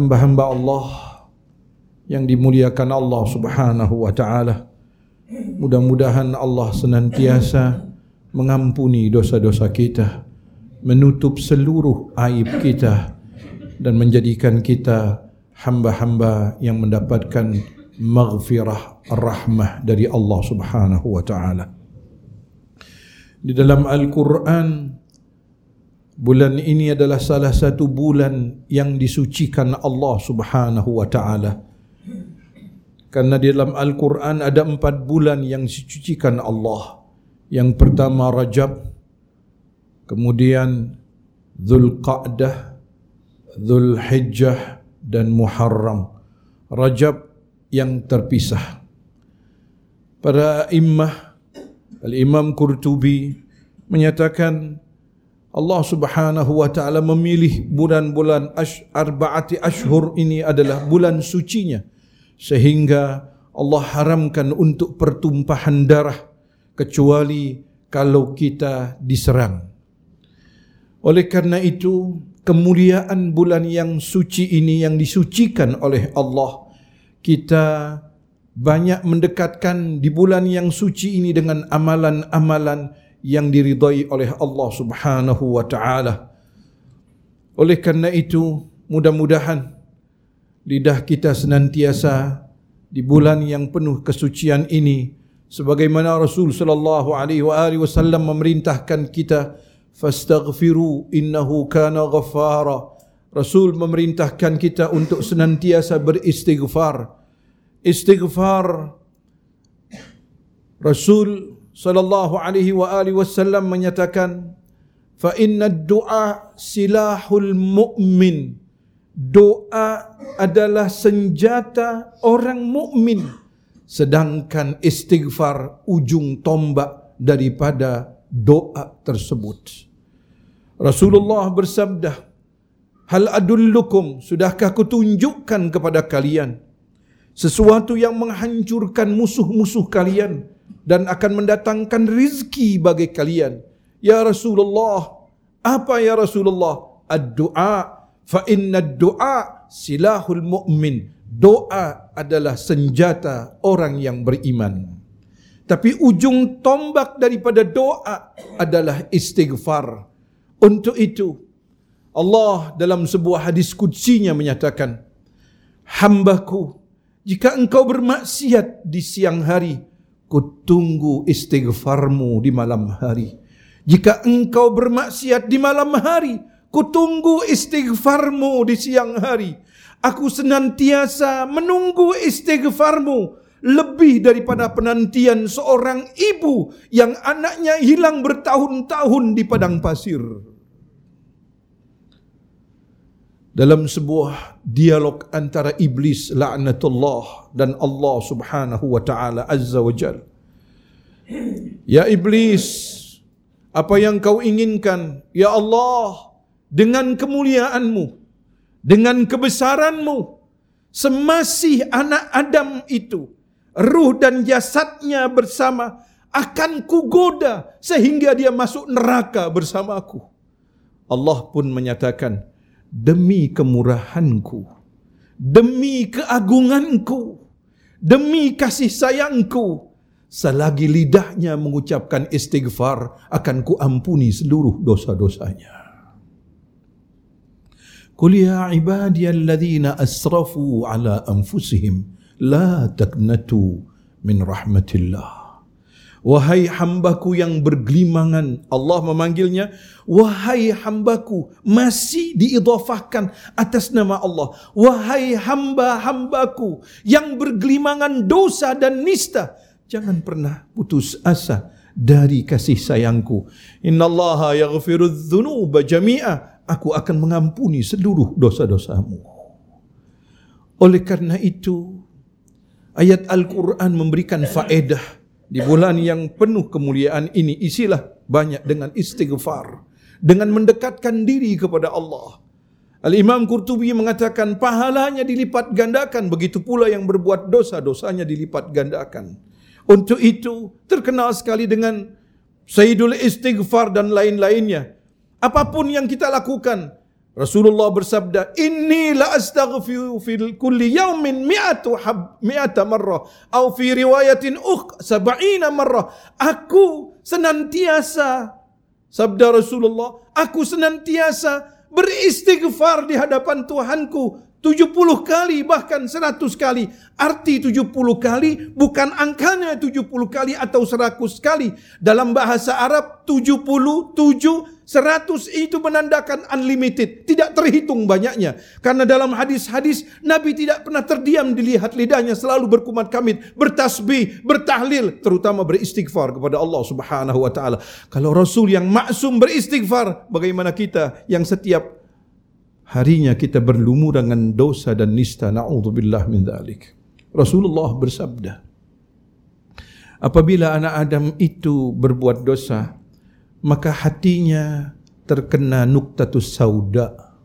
hamba-hamba Allah yang dimuliakan Allah Subhanahu wa taala. Mudah-mudahan Allah senantiasa mengampuni dosa-dosa kita, menutup seluruh aib kita dan menjadikan kita hamba-hamba yang mendapatkan maghfirah rahmah dari Allah Subhanahu wa taala. Di dalam Al-Quran Bulan ini adalah salah satu bulan yang disucikan Allah Subhanahu wa taala. Karena di dalam Al-Quran ada empat bulan yang disucikan Allah. Yang pertama Rajab, kemudian Zulqa'dah, Zulhijjah dan Muharram. Rajab yang terpisah. Para imam Al-Imam Qurtubi menyatakan Allah Subhanahu wa taala memilih bulan-bulan arbaati ashhur ini adalah bulan sucinya sehingga Allah haramkan untuk pertumpahan darah kecuali kalau kita diserang. Oleh karena itu, kemuliaan bulan yang suci ini yang disucikan oleh Allah, kita banyak mendekatkan di bulan yang suci ini dengan amalan-amalan yang diridai oleh Allah Subhanahu wa taala. Oleh karena itu, mudah-mudahan lidah kita senantiasa di bulan yang penuh kesucian ini sebagaimana Rasul sallallahu alaihi wasallam memerintahkan kita fastaghfiru innahu kana ghaffara. Rasul memerintahkan kita untuk senantiasa beristighfar. Istighfar Rasul sallallahu alaihi wa alihi wasallam menyatakan fa inna du'a silahul mu'min. Doa adalah senjata orang mukmin sedangkan istighfar ujung tombak daripada doa tersebut. Rasulullah bersabda hal adullukum sudahkah aku tunjukkan kepada kalian sesuatu yang menghancurkan musuh-musuh kalian dan akan mendatangkan rizki bagi kalian. Ya Rasulullah, apa ya Rasulullah? Ad-du'a fa inna ad-du'a silahul mu'min. Doa adalah senjata orang yang beriman. Tapi ujung tombak daripada doa adalah istighfar. Untuk itu, Allah dalam sebuah hadis kudsinya menyatakan, Hambaku, jika engkau bermaksiat di siang hari, ku tunggu istighfarmu di malam hari. Jika engkau bermaksiat di malam hari, ku tunggu istighfarmu di siang hari. Aku senantiasa menunggu istighfarmu lebih daripada penantian seorang ibu yang anaknya hilang bertahun-tahun di padang pasir. Dalam sebuah dialog antara iblis laknatullah dan Allah Subhanahu wa taala azza wa jal. Ya iblis, apa yang kau inginkan? Ya Allah, dengan kemuliaanmu, dengan kebesaranmu, semasih anak Adam itu, ruh dan jasadnya bersama akan kugoda sehingga dia masuk neraka bersamaku. Allah pun menyatakan, demi kemurahanku, demi keagunganku, demi kasih sayangku, selagi lidahnya mengucapkan istighfar, akan kuampuni seluruh dosa-dosanya. Qul ya ibadiyalladzina asrafu ala anfusihim la taqnatu min rahmatillah. Wahai hambaku yang bergelimangan Allah memanggilnya Wahai hambaku Masih diidhafahkan atas nama Allah. Wahai hamba-hambaku Yang bergelimangan dosa dan nista Jangan pernah putus asa Dari kasih sayangku. Inna allaha yaghfiru dhunuba jami'a. Aku akan mengampuni seluruh dosa-dosamu. Oleh karena itu Ayat Al-Quran memberikan faedah di bulan yang penuh kemuliaan ini isilah banyak dengan istighfar dengan mendekatkan diri kepada Allah. Al-Imam Qurtubi mengatakan pahalanya dilipat gandakan begitu pula yang berbuat dosa dosanya dilipat gandakan. Untuk itu terkenal sekali dengan Sayyidul Istighfar dan lain-lainnya. Apapun yang kita lakukan, Rasulullah bersabda, "Inni la astaghfiru fil kulli yawmin mi'atu hab mi'ata marrah atau fi riwayatin ukh sab'ina marrah." Aku senantiasa sabda Rasulullah, aku senantiasa beristighfar di hadapan Tuhanku 70 kali bahkan 100 kali. Arti 70 kali bukan angkanya 70 kali atau 100 kali. Dalam bahasa Arab 77 100 itu menandakan unlimited, tidak terhitung banyaknya. Karena dalam hadis-hadis Nabi tidak pernah terdiam dilihat lidahnya selalu berkumat kamit, bertasbih, bertahlil, terutama beristighfar kepada Allah Subhanahu wa taala. Kalau Rasul yang maksum beristighfar, bagaimana kita yang setiap harinya kita berlumur dengan dosa dan nista naudzubillah min dzalik Rasulullah bersabda apabila anak Adam itu berbuat dosa maka hatinya terkena nuktatus sauda.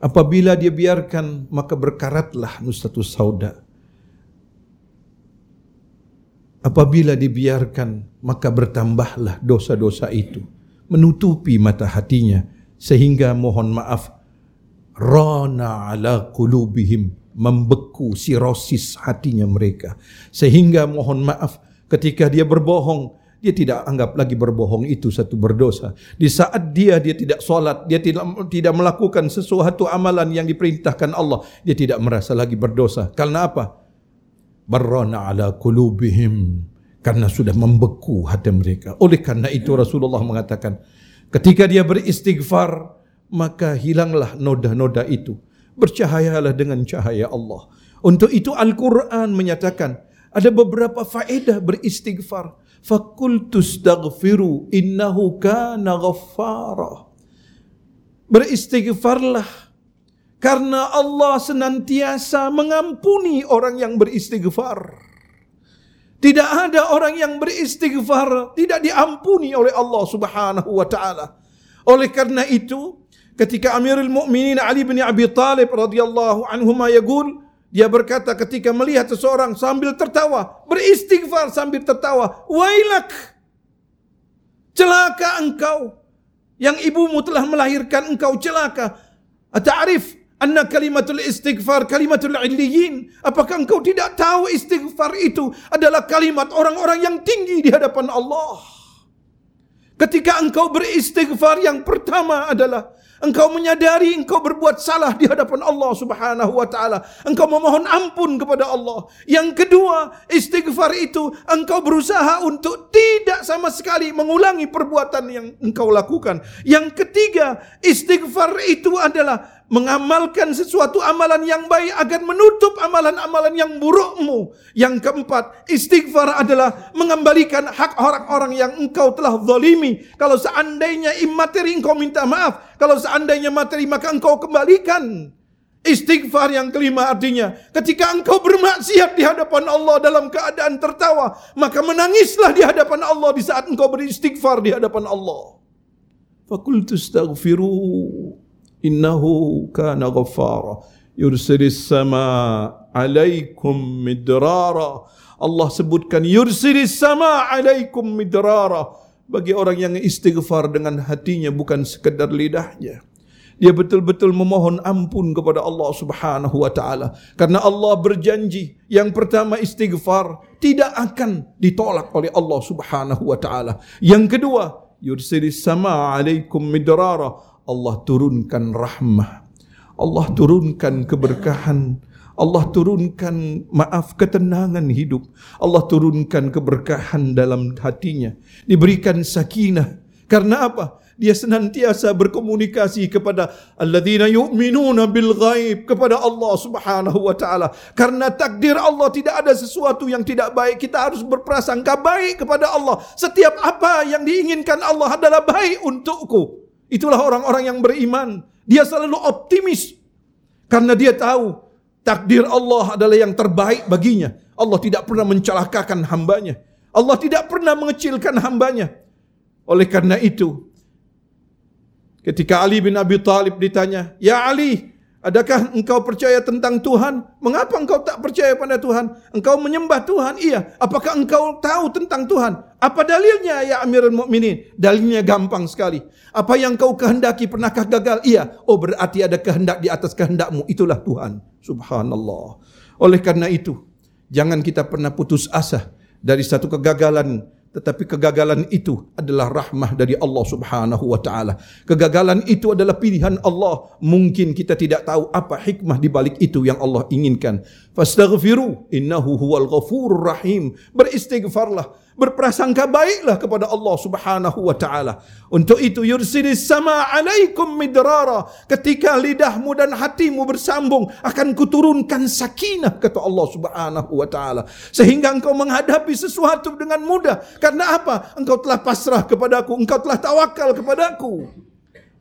Apabila dia biarkan maka berkaratlah nuktatus sauda. Apabila dibiarkan maka bertambahlah dosa-dosa itu. Menutupi mata hatinya sehingga mohon maaf rana ala qulubihim membeku sirosis hatinya mereka. Sehingga mohon maaf ketika dia berbohong dia tidak anggap lagi berbohong itu satu berdosa di saat dia dia tidak solat dia tidak tidak melakukan sesuatu amalan yang diperintahkan Allah dia tidak merasa lagi berdosa karena apa barrana ala qulubihim karena sudah membeku hati mereka oleh karena itu Rasulullah mengatakan Ketika dia beristighfar, maka hilanglah noda-noda itu. Bercahayalah dengan cahaya Allah. Untuk itu Al-Quran menyatakan, ada beberapa faedah beristighfar. Fakultu staghfiru innahu kana ghaffara. Beristighfarlah. Karena Allah senantiasa mengampuni orang yang beristighfar. Tidak ada orang yang beristighfar tidak diampuni oleh Allah Subhanahu wa taala. Oleh karena itu, ketika Amirul Mukminin Ali bin Abi Talib radhiyallahu anhu ma yaqul, dia berkata ketika melihat seseorang sambil tertawa, beristighfar sambil tertawa, "Wailak! Celaka engkau yang ibumu telah melahirkan engkau celaka." Ata'rif Anna kalimatul istighfar kalimatul illiyin. Apakah engkau tidak tahu istighfar itu adalah kalimat orang-orang yang tinggi di hadapan Allah? Ketika engkau beristighfar yang pertama adalah engkau menyadari engkau berbuat salah di hadapan Allah Subhanahu wa taala. Engkau memohon ampun kepada Allah. Yang kedua, istighfar itu engkau berusaha untuk tidak sama sekali mengulangi perbuatan yang engkau lakukan. Yang ketiga, istighfar itu adalah mengamalkan sesuatu amalan yang baik agar menutup amalan-amalan yang burukmu. Yang keempat, istighfar adalah mengembalikan hak orang-orang yang engkau telah zalimi. Kalau seandainya imateri engkau minta maaf, kalau seandainya materi maka engkau kembalikan. Istighfar yang kelima artinya ketika engkau bermaksiat di hadapan Allah dalam keadaan tertawa, maka menangislah di hadapan Allah di saat engkau beristighfar di hadapan Allah. Fakultu astaghfiruh innahu kana ghaffara. Yursilis sama alaikum midrara. Allah sebutkan yursilis sama alaikum midrara. Bagi orang yang istighfar dengan hatinya bukan sekedar lidahnya. Dia betul-betul memohon ampun kepada Allah Subhanahu wa taala. Karena Allah berjanji yang pertama istighfar tidak akan ditolak oleh Allah Subhanahu wa taala. Yang kedua yursilis sama alaikum midrara Allah turunkan rahmah. Allah turunkan keberkahan. Allah turunkan maaf ketenangan hidup. Allah turunkan keberkahan dalam hatinya. Diberikan sakinah. Karena apa? Dia senantiasa berkomunikasi kepada alladzina yu'minuna bil ghaib kepada Allah Subhanahu wa taala. Karena takdir Allah tidak ada sesuatu yang tidak baik, kita harus berprasangka baik kepada Allah. Setiap apa yang diinginkan Allah adalah baik untukku. Itulah orang-orang yang beriman. Dia selalu optimis. Karena dia tahu takdir Allah adalah yang terbaik baginya. Allah tidak pernah mencelakakan hambanya. Allah tidak pernah mengecilkan hambanya. Oleh karena itu, ketika Ali bin Abi Talib ditanya, Ya Ali, Adakah engkau percaya tentang Tuhan? Mengapa engkau tak percaya pada Tuhan? Engkau menyembah Tuhan? Iya. Apakah engkau tahu tentang Tuhan? Apa dalilnya ya Amirul Mukminin? Dalilnya gampang sekali. Apa yang kau kehendaki pernahkah gagal? Iya. Oh berarti ada kehendak di atas kehendakmu. Itulah Tuhan. Subhanallah. Oleh karena itu, jangan kita pernah putus asa dari satu kegagalan tetapi kegagalan itu adalah rahmah dari Allah Subhanahu wa taala. Kegagalan itu adalah pilihan Allah. Mungkin kita tidak tahu apa hikmah di balik itu yang Allah inginkan. Fastaghfiru innahu huwal ghafurur rahim. Beristighfarlah berprasangka baiklah kepada Allah Subhanahu wa taala. Untuk itu yursilis sama alaikum midrara. Ketika lidahmu dan hatimu bersambung akan kuturunkan sakinah kata Allah Subhanahu wa taala sehingga engkau menghadapi sesuatu dengan mudah. Karena apa? Engkau telah pasrah kepadaku, engkau telah tawakal kepadaku.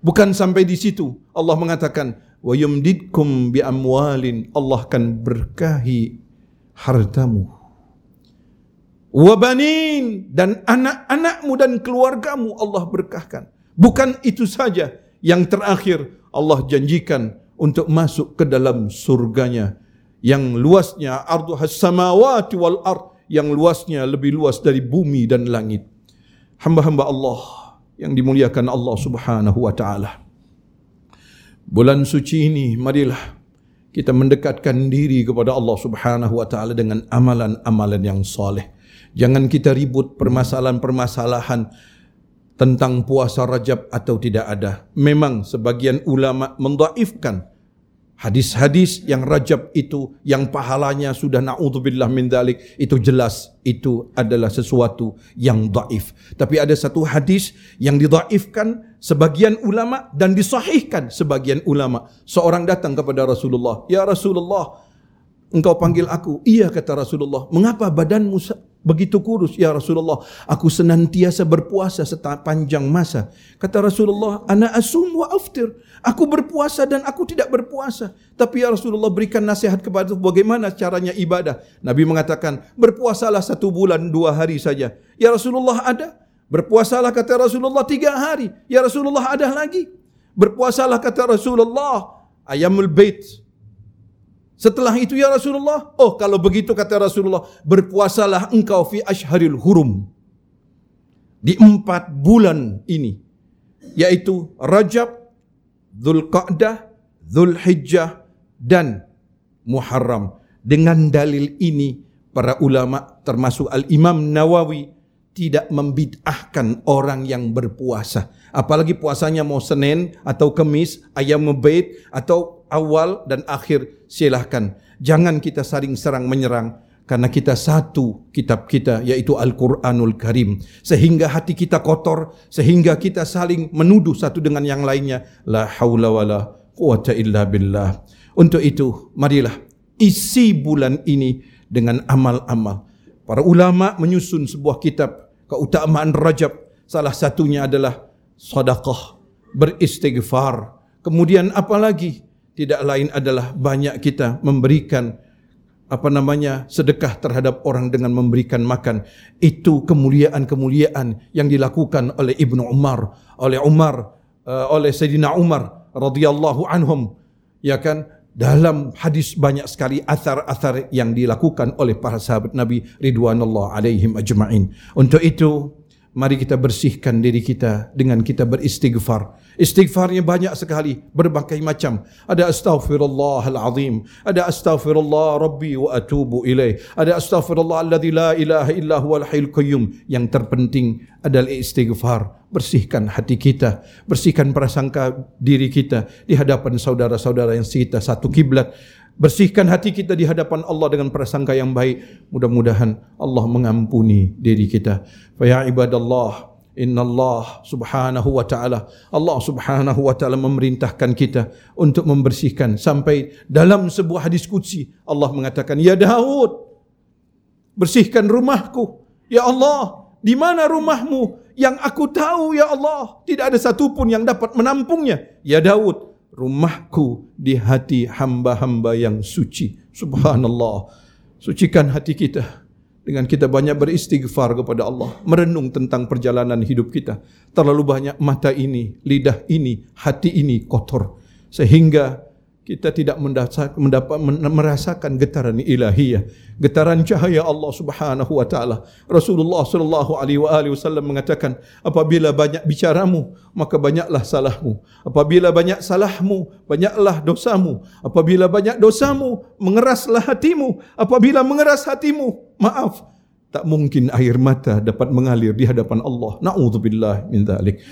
Bukan sampai di situ. Allah mengatakan, "Wa yumdidkum bi amwalin." Allah akan berkahi hartamu wabanin dan anak-anakmu dan keluargamu Allah berkahkan. Bukan itu saja yang terakhir Allah janjikan untuk masuk ke dalam surganya yang luasnya ardu samawati wal ard yang luasnya lebih luas dari bumi dan langit. Hamba-hamba Allah yang dimuliakan Allah Subhanahu wa taala. Bulan suci ini marilah kita mendekatkan diri kepada Allah Subhanahu wa taala dengan amalan-amalan yang soleh. Jangan kita ribut permasalahan-permasalahan tentang puasa Rajab atau tidak ada. Memang sebagian ulama mendaifkan hadis-hadis yang Rajab itu yang pahalanya sudah naudzubillah min dalik itu jelas itu adalah sesuatu yang daif. Tapi ada satu hadis yang didaifkan sebagian ulama dan disahihkan sebagian ulama. Seorang datang kepada Rasulullah, "Ya Rasulullah, engkau panggil aku?" "Iya," kata Rasulullah. "Mengapa badanmu begitu kurus ya Rasulullah aku senantiasa berpuasa sepanjang masa. Kata Rasulullah ana asum wa aftir. Aku berpuasa dan aku tidak berpuasa. Tapi ya Rasulullah berikan nasihat kepada bagaimana caranya ibadah. Nabi mengatakan berpuasalah satu bulan dua hari saja. Ya Rasulullah ada. Berpuasalah kata Rasulullah tiga hari. Ya Rasulullah ada lagi. Berpuasalah kata Rasulullah ayamul bait Setelah itu ya Rasulullah, oh kalau begitu kata Rasulullah, berpuasalah engkau fi ashharil hurum. Di empat bulan ini. Yaitu Rajab, Dhul Qa'dah, Dhul Hijjah dan Muharram. Dengan dalil ini, para ulama termasuk Al-Imam Nawawi tidak membid'ahkan orang yang berpuasa. Apalagi puasanya mau Senin atau Kemis, ayam mebait atau awal dan akhir silahkan. Jangan kita saling serang menyerang karena kita satu kitab kita yaitu Al-Quranul Karim. Sehingga hati kita kotor, sehingga kita saling menuduh satu dengan yang lainnya. La hawla wa la quwata illa billah. Untuk itu, marilah isi bulan ini dengan amal-amal. Para ulama menyusun sebuah kitab keutamaan Rajab. Salah satunya adalah sedekah, beristighfar. Kemudian apa lagi? Tidak lain adalah banyak kita memberikan apa namanya sedekah terhadap orang dengan memberikan makan. Itu kemuliaan-kemuliaan yang dilakukan oleh Ibnu Umar oleh Umar uh, oleh Sayyidina Umar radhiyallahu anhum ya kan? Dalam hadis banyak sekali athar-athar yang dilakukan oleh para sahabat Nabi ridwanullah alaihim ajma'in. Untuk itu mari kita bersihkan diri kita dengan kita beristighfar. Istighfarnya banyak sekali, berbagai macam. Ada astaghfirullahalazim, ada astaghfirullah rabbi wa atubu ilaih. Ada astaghfirullah alladzi la ilaha illa huwal hayyul qayyum. Yang terpenting adalah istighfar. Bersihkan hati kita, bersihkan prasangka diri kita di hadapan saudara-saudara yang kita satu kiblat. Bersihkan hati kita di hadapan Allah dengan prasangka yang baik. Mudah-mudahan Allah mengampuni diri kita. Fa ya ibadallah, inna Allah subhanahu wa ta'ala, Allah subhanahu wa ta'ala memerintahkan kita untuk membersihkan. Sampai dalam sebuah hadis kudsi, Allah mengatakan, Ya Daud, bersihkan rumahku. Ya Allah, di mana rumahmu yang aku tahu ya Allah tidak ada satupun yang dapat menampungnya ya Daud rumahku di hati hamba-hamba yang suci. Subhanallah. Sucikan hati kita dengan kita banyak beristighfar kepada Allah, merenung tentang perjalanan hidup kita. Terlalu banyak mata ini, lidah ini, hati ini kotor sehingga kita tidak mendapat, merasakan getaran ilahiyah, getaran cahaya Allah Subhanahu wa taala. Rasulullah sallallahu alaihi wasallam mengatakan, apabila banyak bicaramu, maka banyaklah salahmu. Apabila banyak salahmu, banyaklah dosamu. Apabila banyak dosamu, mengeraslah hatimu. Apabila mengeras hatimu, maaf, tak mungkin air mata dapat mengalir di hadapan Allah. Nauzubillah min dzalik.